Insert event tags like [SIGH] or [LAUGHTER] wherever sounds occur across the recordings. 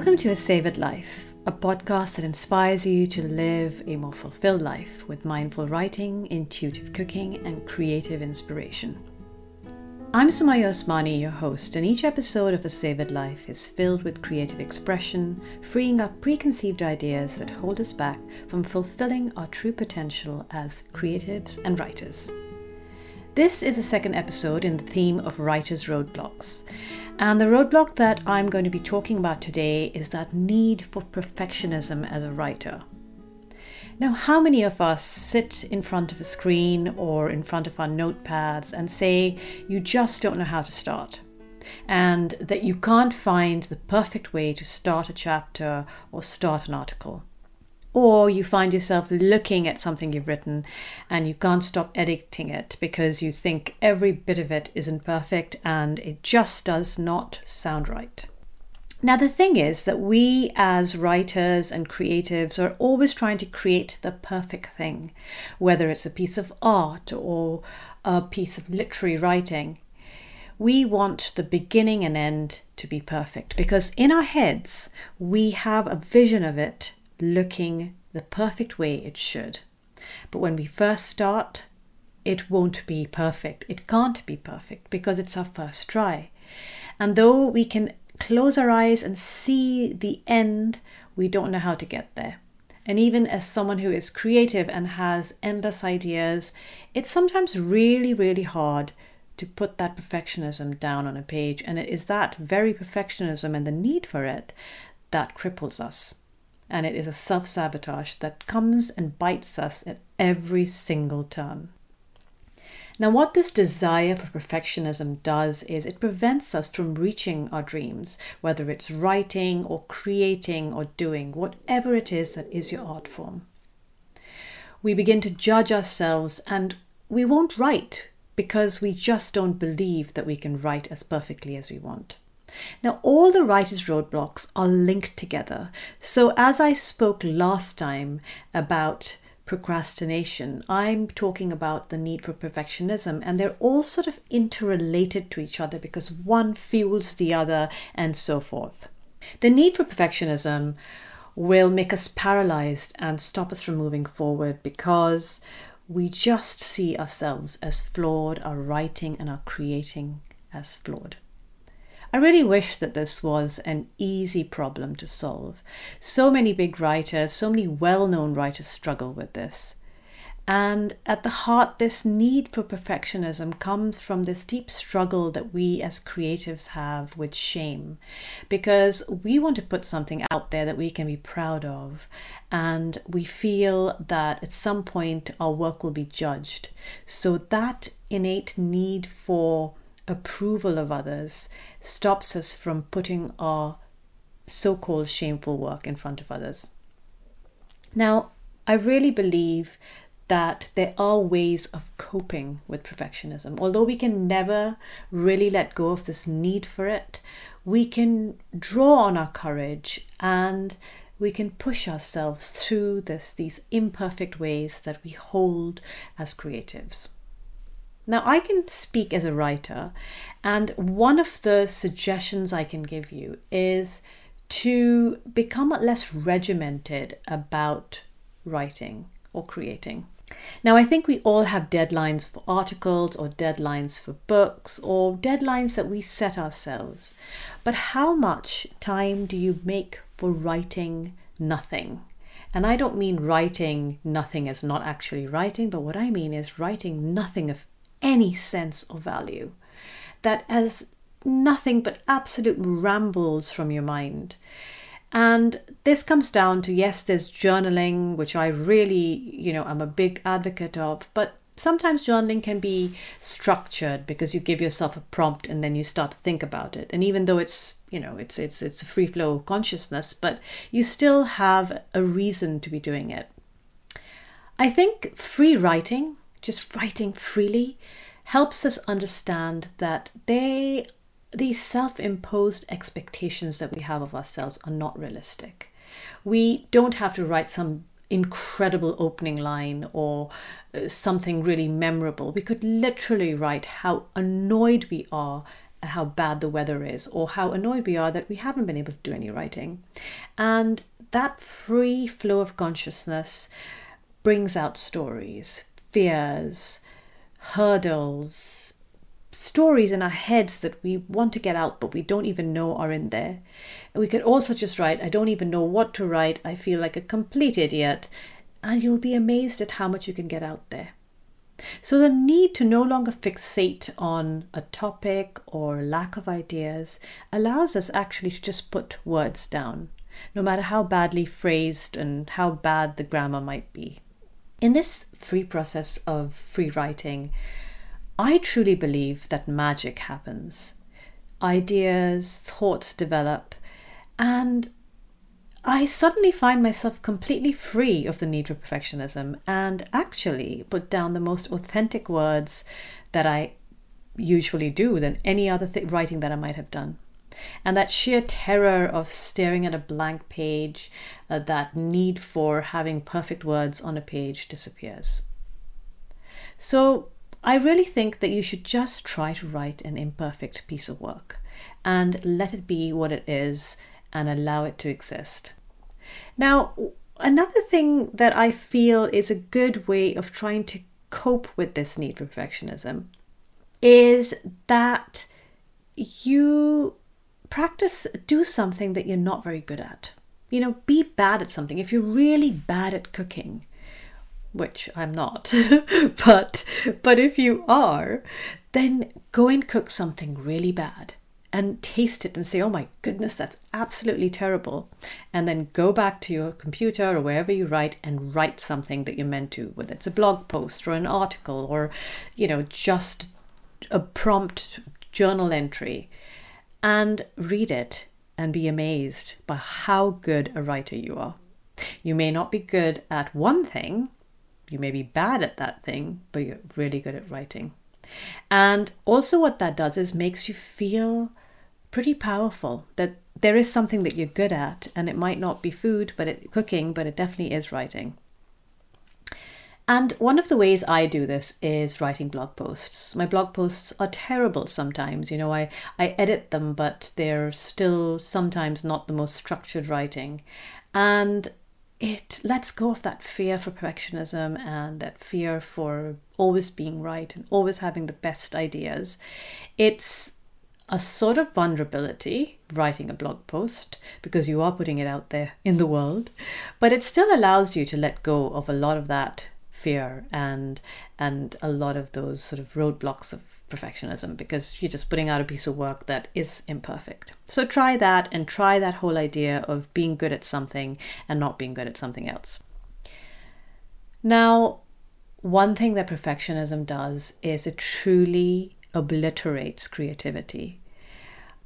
Welcome to A Savoured Life, a podcast that inspires you to live a more fulfilled life with mindful writing, intuitive cooking, and creative inspiration. I'm Sumayya Usmani, your host, and each episode of A Savoured Life is filled with creative expression, freeing up preconceived ideas that hold us back from fulfilling our true potential as creatives and writers. This is the second episode in the theme of writer's roadblocks. And the roadblock that I'm going to be talking about today is that need for perfectionism as a writer. Now, how many of us sit in front of a screen or in front of our notepads and say you just don't know how to start? And that you can't find the perfect way to start a chapter or start an article. Or you find yourself looking at something you've written and you can't stop editing it because you think every bit of it isn't perfect and it just does not sound right. Now, the thing is that we as writers and creatives are always trying to create the perfect thing, whether it's a piece of art or a piece of literary writing. We want the beginning and end to be perfect because in our heads we have a vision of it looking the perfect way it should. But when we first start, it won't be perfect. It can't be perfect because it's our first try. And though we can close our eyes and see the end, we don't know how to get there. And even as someone who is creative and has endless ideas, it's sometimes really, really hard to put that perfectionism down on a page. And it is that very perfectionism and the need for it that cripples us. And it is a self sabotage that comes and bites us at every single turn. Now, what this desire for perfectionism does is it prevents us from reaching our dreams, whether it's writing or creating or doing, whatever it is that is your art form. We begin to judge ourselves and we won't write because we just don't believe that we can write as perfectly as we want. Now, all the writer's roadblocks are linked together. So, as I spoke last time about procrastination. I'm talking about the need for perfectionism, and they're all sort of interrelated to each other because one fuels the other, and so forth. The need for perfectionism will make us paralyzed and stop us from moving forward because we just see ourselves as flawed, our writing and our creating as flawed. I really wish that this was an easy problem to solve. So many big writers, so many well known writers struggle with this. And at the heart, this need for perfectionism comes from this deep struggle that we as creatives have with shame. Because we want to put something out there that we can be proud of. And we feel that at some point our work will be judged. So that innate need for approval of others stops us from putting our so called shameful work in front of others. Now, I really believe that there are ways of coping with perfectionism. Although we can never really let go of this need for it, we can draw on our courage and we can push ourselves through this these imperfect ways that we hold as creatives. Now, I can speak as a writer, and one of the suggestions I can give you is to become less regimented about writing or creating. Now, I think we all have deadlines for articles or deadlines for books or deadlines that we set ourselves. But how much time do you make for writing nothing? And I don't mean writing nothing as not actually writing, but what I mean is writing nothing of any sense of value. That has nothing but absolute rambles from your mind. And this comes down to yes, there's journaling, which I really, you know, I'm a big advocate of, but sometimes journaling can be structured because you give yourself a prompt and then you start to think about it. And even though it's, you know, it's it's it's a free flow consciousness, but you still have a reason to be doing it. I think free writing just writing freely, helps us understand that they these self-imposed expectations that we have of ourselves are not realistic. We don't have to write some incredible opening line or uh, something really memorable. We could literally write how annoyed we are how bad the weather is or how annoyed we are that we haven't been able to do any writing. And that free flow of consciousness brings out stories, fears, hurdles, stories in our heads that we want to get out but we don't even know are in there. And we could also just write, I don't even know what to write, I feel like a complete idiot. And you'll be amazed at how much you can get out there. So, the need to no longer fixate on a topic or lack of ideas allows us actually to just put words down, no matter how badly phrased and how bad the grammar might be. In this free process of free writing, I truly believe that magic happens. Ideas, thoughts develop, and I suddenly find myself completely free of the need for perfectionism and actually put down the most authentic words that I usually do than any other th- writing that I might have done. And that sheer terror of staring at a blank page, uh, that need for having perfect words on a page disappears. So, I really think that you should just try to write an imperfect piece of work and let it be what it is and allow it to exist. Now, another thing that I feel is a good way of trying to cope with this need for perfectionism is that you practice, do something that you're not very good at. You know, be bad at something. If you're really bad at cooking, which I'm not, [LAUGHS] but but if you are, then go and cook something really bad and taste it and say, oh my goodness, that's absolutely terrible. And then go back to your computer or wherever you write and write something that you're meant to, whether it's a blog post or an article or, you know, just a prompt journal entry and read it and be amazed by how good a writer you are. You may not be good at one thing, you may be bad at that thing, but you're really good at writing. And also, what that does is makes you feel pretty powerful that there is something that you're good at and it might not be food but it cooking but it definitely is writing and one of the ways I do this is writing blog posts. My blog posts are terrible sometimes. You know, I, I edit them, but they're still sometimes not the most structured writing. And it lets go of that fear for perfectionism and that fear for always being right and always having the best ideas. It's a sort of vulnerability writing a blog post because you are putting it out there in the world, but it still allows you to let go of a lot of that fear and and a lot of those sort of roadblocks of perfectionism because you're just putting out a piece of work that is imperfect. So try that and try that whole idea of being good at something and not being good at something else. Now, one thing that perfectionism does is it truly obliterates creativity.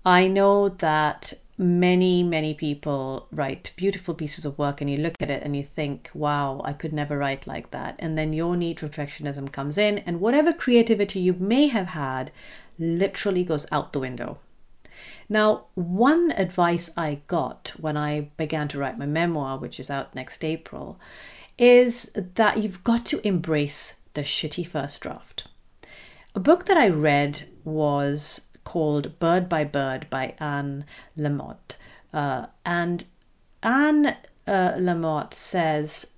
I know that many, many people write beautiful pieces of work and you look at it and you think, wow, I could never write like that. And then your need for perfectionism comes in, and whatever creativity you may have had literally goes out the window. Now, one advice I got when I began to write my memoir, which is out next April, is that you've got to embrace the shitty first draft. A book that I read was called Bird by Bird by Anne Lamott. Uh, and Anne uh, Lamott says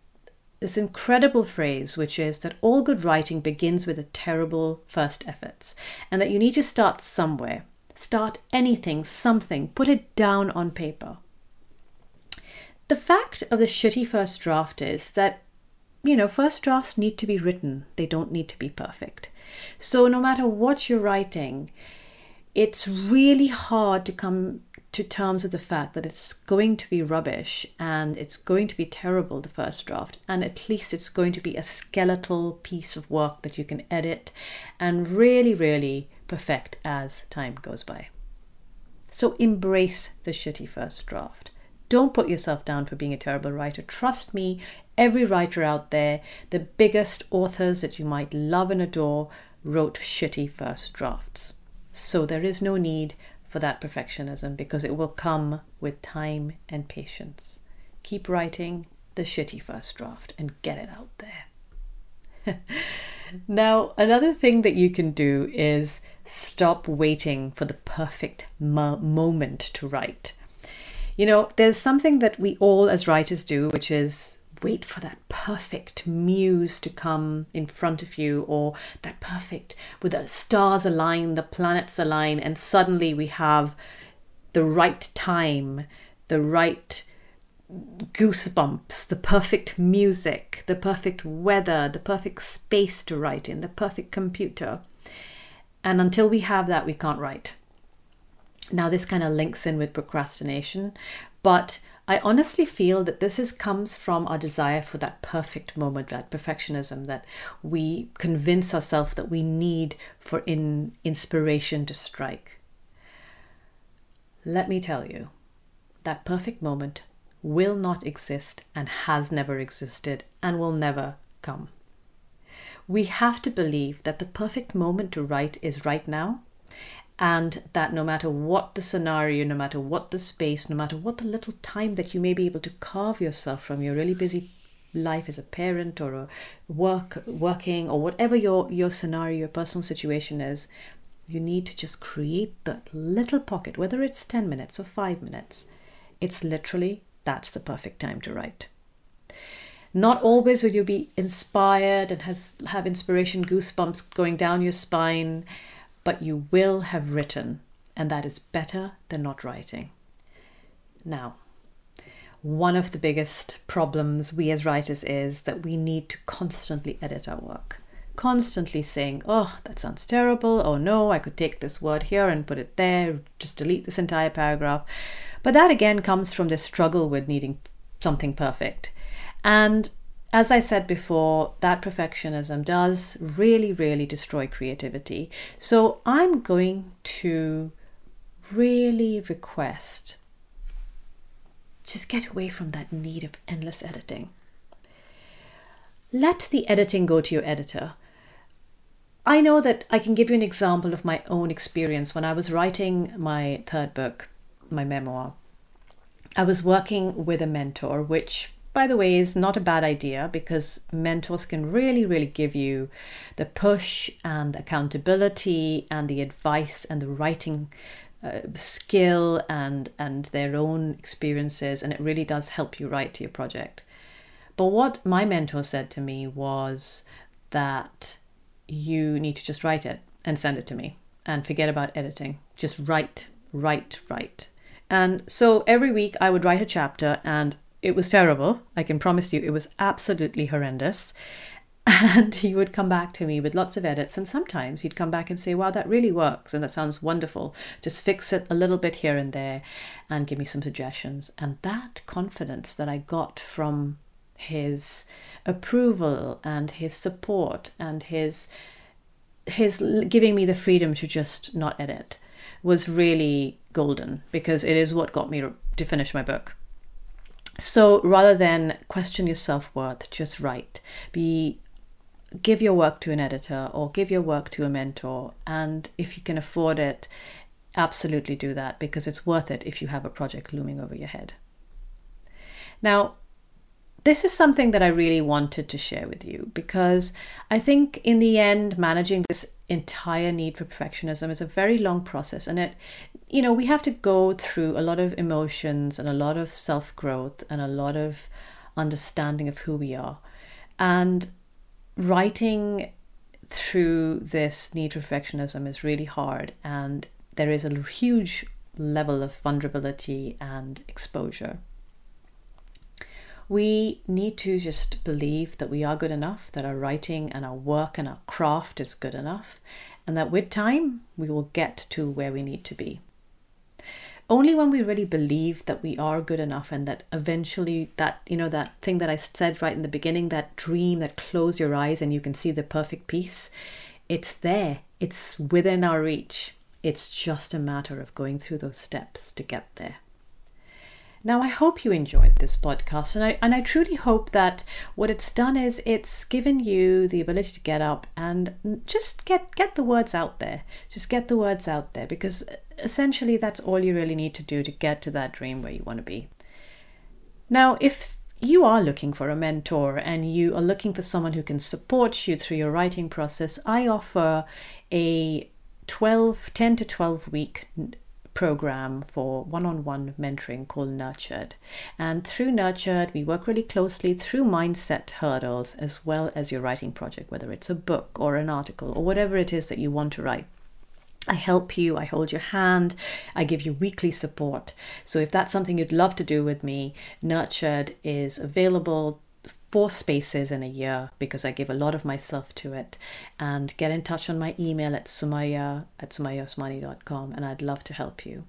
this incredible phrase, which is that all good writing begins with a terrible first efforts, and that you need to start somewhere. Start anything, something, put it down on paper. The fact of the shitty first draft is that, you know, first drafts need to be written, they don't need to be perfect. So, no matter what you're writing, it's really hard to come to terms with the fact that it's going to be rubbish and it's going to be terrible, the first draft, and at least it's going to be a skeletal piece of work that you can edit and really, really perfect as time goes by. So embrace the shitty first draft. Don't put yourself down for being a terrible writer. Trust me, every writer out there, the biggest authors that you might love and adore, wrote shitty first drafts. So there is no need for that perfectionism because it will come with time and patience. Keep writing the shitty first draft and get it out there. [LAUGHS] now, another thing that you can do is stop waiting for the perfect mo- moment to write. You know, there's something that we all as writers do, which is wait for that perfect muse to come in front of you, or that perfect, with the stars align, the planets align, and suddenly we have the right time, the right goosebumps, the perfect music, the perfect weather, the perfect space to write in, the perfect computer. And until we have that, we can't write. Now, this kind of links in with procrastination, but I honestly feel that this is comes from our desire for that perfect moment, that perfectionism that we convince ourselves that we need for in inspiration to strike. Let me tell you, that perfect moment will not exist and has never existed and will never come. We have to believe that the perfect moment to write is right now and that no matter what the scenario, no matter what the space, no matter what the little time that you may be able to carve yourself from your really busy life as a parent or a work working or whatever your your scenario, your personal situation is, you need to just create that little pocket, whether it's 10 minutes or 5 minutes. It's literally that's the perfect time to write. Not always will you be inspired and has have inspiration goosebumps going down your spine but you will have written, and that is better than not writing. Now, one of the biggest problems we as writers is that we need to constantly edit our work. Constantly saying, oh, that sounds terrible. Oh no, I could take this word here and put it there, just delete this entire paragraph. But that again comes from this struggle with needing something perfect. And as I said before, that perfectionism does really, really destroy creativity. So I'm going to really request just get away from that need of endless editing. Let the editing go to your editor. I know that I can give you an example of my own experience when I was writing my third book, my memoir. I was working with a mentor, which by the way, is not a bad idea because mentors can really, really give you the push and accountability and the advice and the writing uh, skill and and their own experiences, and it really does help you write to your project. But what my mentor said to me was that you need to just write it and send it to me and forget about editing. Just write, write, write. And so every week I would write a chapter and it was terrible. I can promise you, it was absolutely horrendous. [LAUGHS] And he would come back to me with lots of edits. And sometimes he'd come back and say, Wow, that really works. And that sounds wonderful. Just fix it a little bit here and there and give me some suggestions. And that confidence that I got from his approval and his support and his his giving me the freedom to just not edit was really golden because it is what got me to finish my book. So rather than question your self worth, just write. Be give your work to an editor or give your work to a mentor, and if you can afford it, absolutely do that because it's worth it if you have a project looming over your head. Now, this is something that I really wanted to share with you because I think in the end, managing this entire need for perfectionism is a very long process and it you know we have to go through a lot of emotions and a lot of self growth and a lot of understanding of who we are and writing through this need for perfectionism is really hard and there is a huge level of vulnerability and exposure we need to just believe that we are good enough, that our writing and our work and our craft is good enough, and that with time we will get to where we need to be. Only when we really believe that we are good enough and that eventually that, you know, that thing that I said right in the beginning, that dream that close your eyes and you can see the perfect piece, it's there, it's within our reach. It's just a matter of going through those steps to get there. Now, I hope you enjoyed this podcast, and I, and I truly hope that what it's done is it's given you the ability to get up and just get, get the words out there. Just get the words out there because essentially that's all you really need to do to get to that dream where you want to be. Now, if you are looking for a mentor and you are looking for someone who can support you through your writing process, I offer a 12, 10 to 12 week program for one on one mentoring called Nurtured. And through Nurtured, we work really closely through mindset hurdles as well as your writing project, whether it's a book or an article or whatever it is that you want to write. I help you, I hold your hand, I give you weekly support. So, if that's something you'd love to do with me, Nurtured is available four spaces in a year because I give a lot of myself to it. And get in touch on my email at sumayya at sumayyausmani.com and I'd love to help you.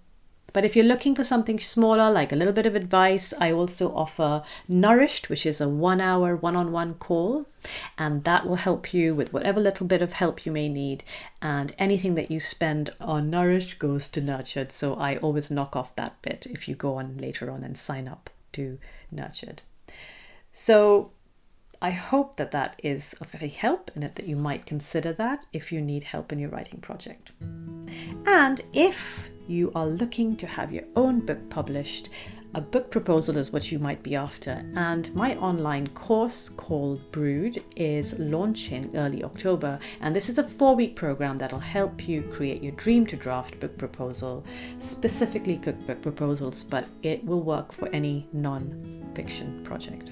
But if you're looking for something smaller, like a little bit of advice, I also offer Nourished, which is a one hour one on one call. And that will help you with whatever little bit of help you may need. And anything that you spend on Nourished goes to Nurtured. So I always knock off that bit if you go on later on and sign up to Nurtured. So I hope that that is of any help and that you might consider that if you need help in your writing project. And if you are looking to have your own book published, a book proposal is what you might be after. And my online course called Brewed is launching early October. And this is a four week program that'll help you create your dream to draft book proposal, specifically cookbook proposals, but it will work for any non fiction project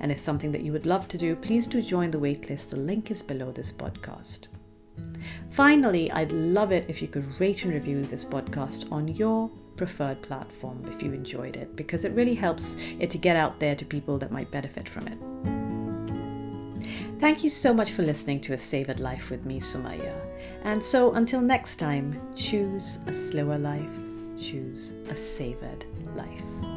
and it's something that you would love to do, please do join the waitlist. The link is below this podcast. Finally, I'd love it if you could rate and review this podcast on your preferred platform if you enjoyed it, because it really helps it to get out there to people that might benefit from it. Thank you so much for listening to A Savored Life with me, Sumayya. And so until next time, choose a slower life, choose a savored life.